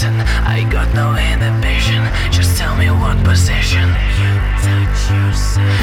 listen. I got no inhibition. Just tell me what position you touch yourself.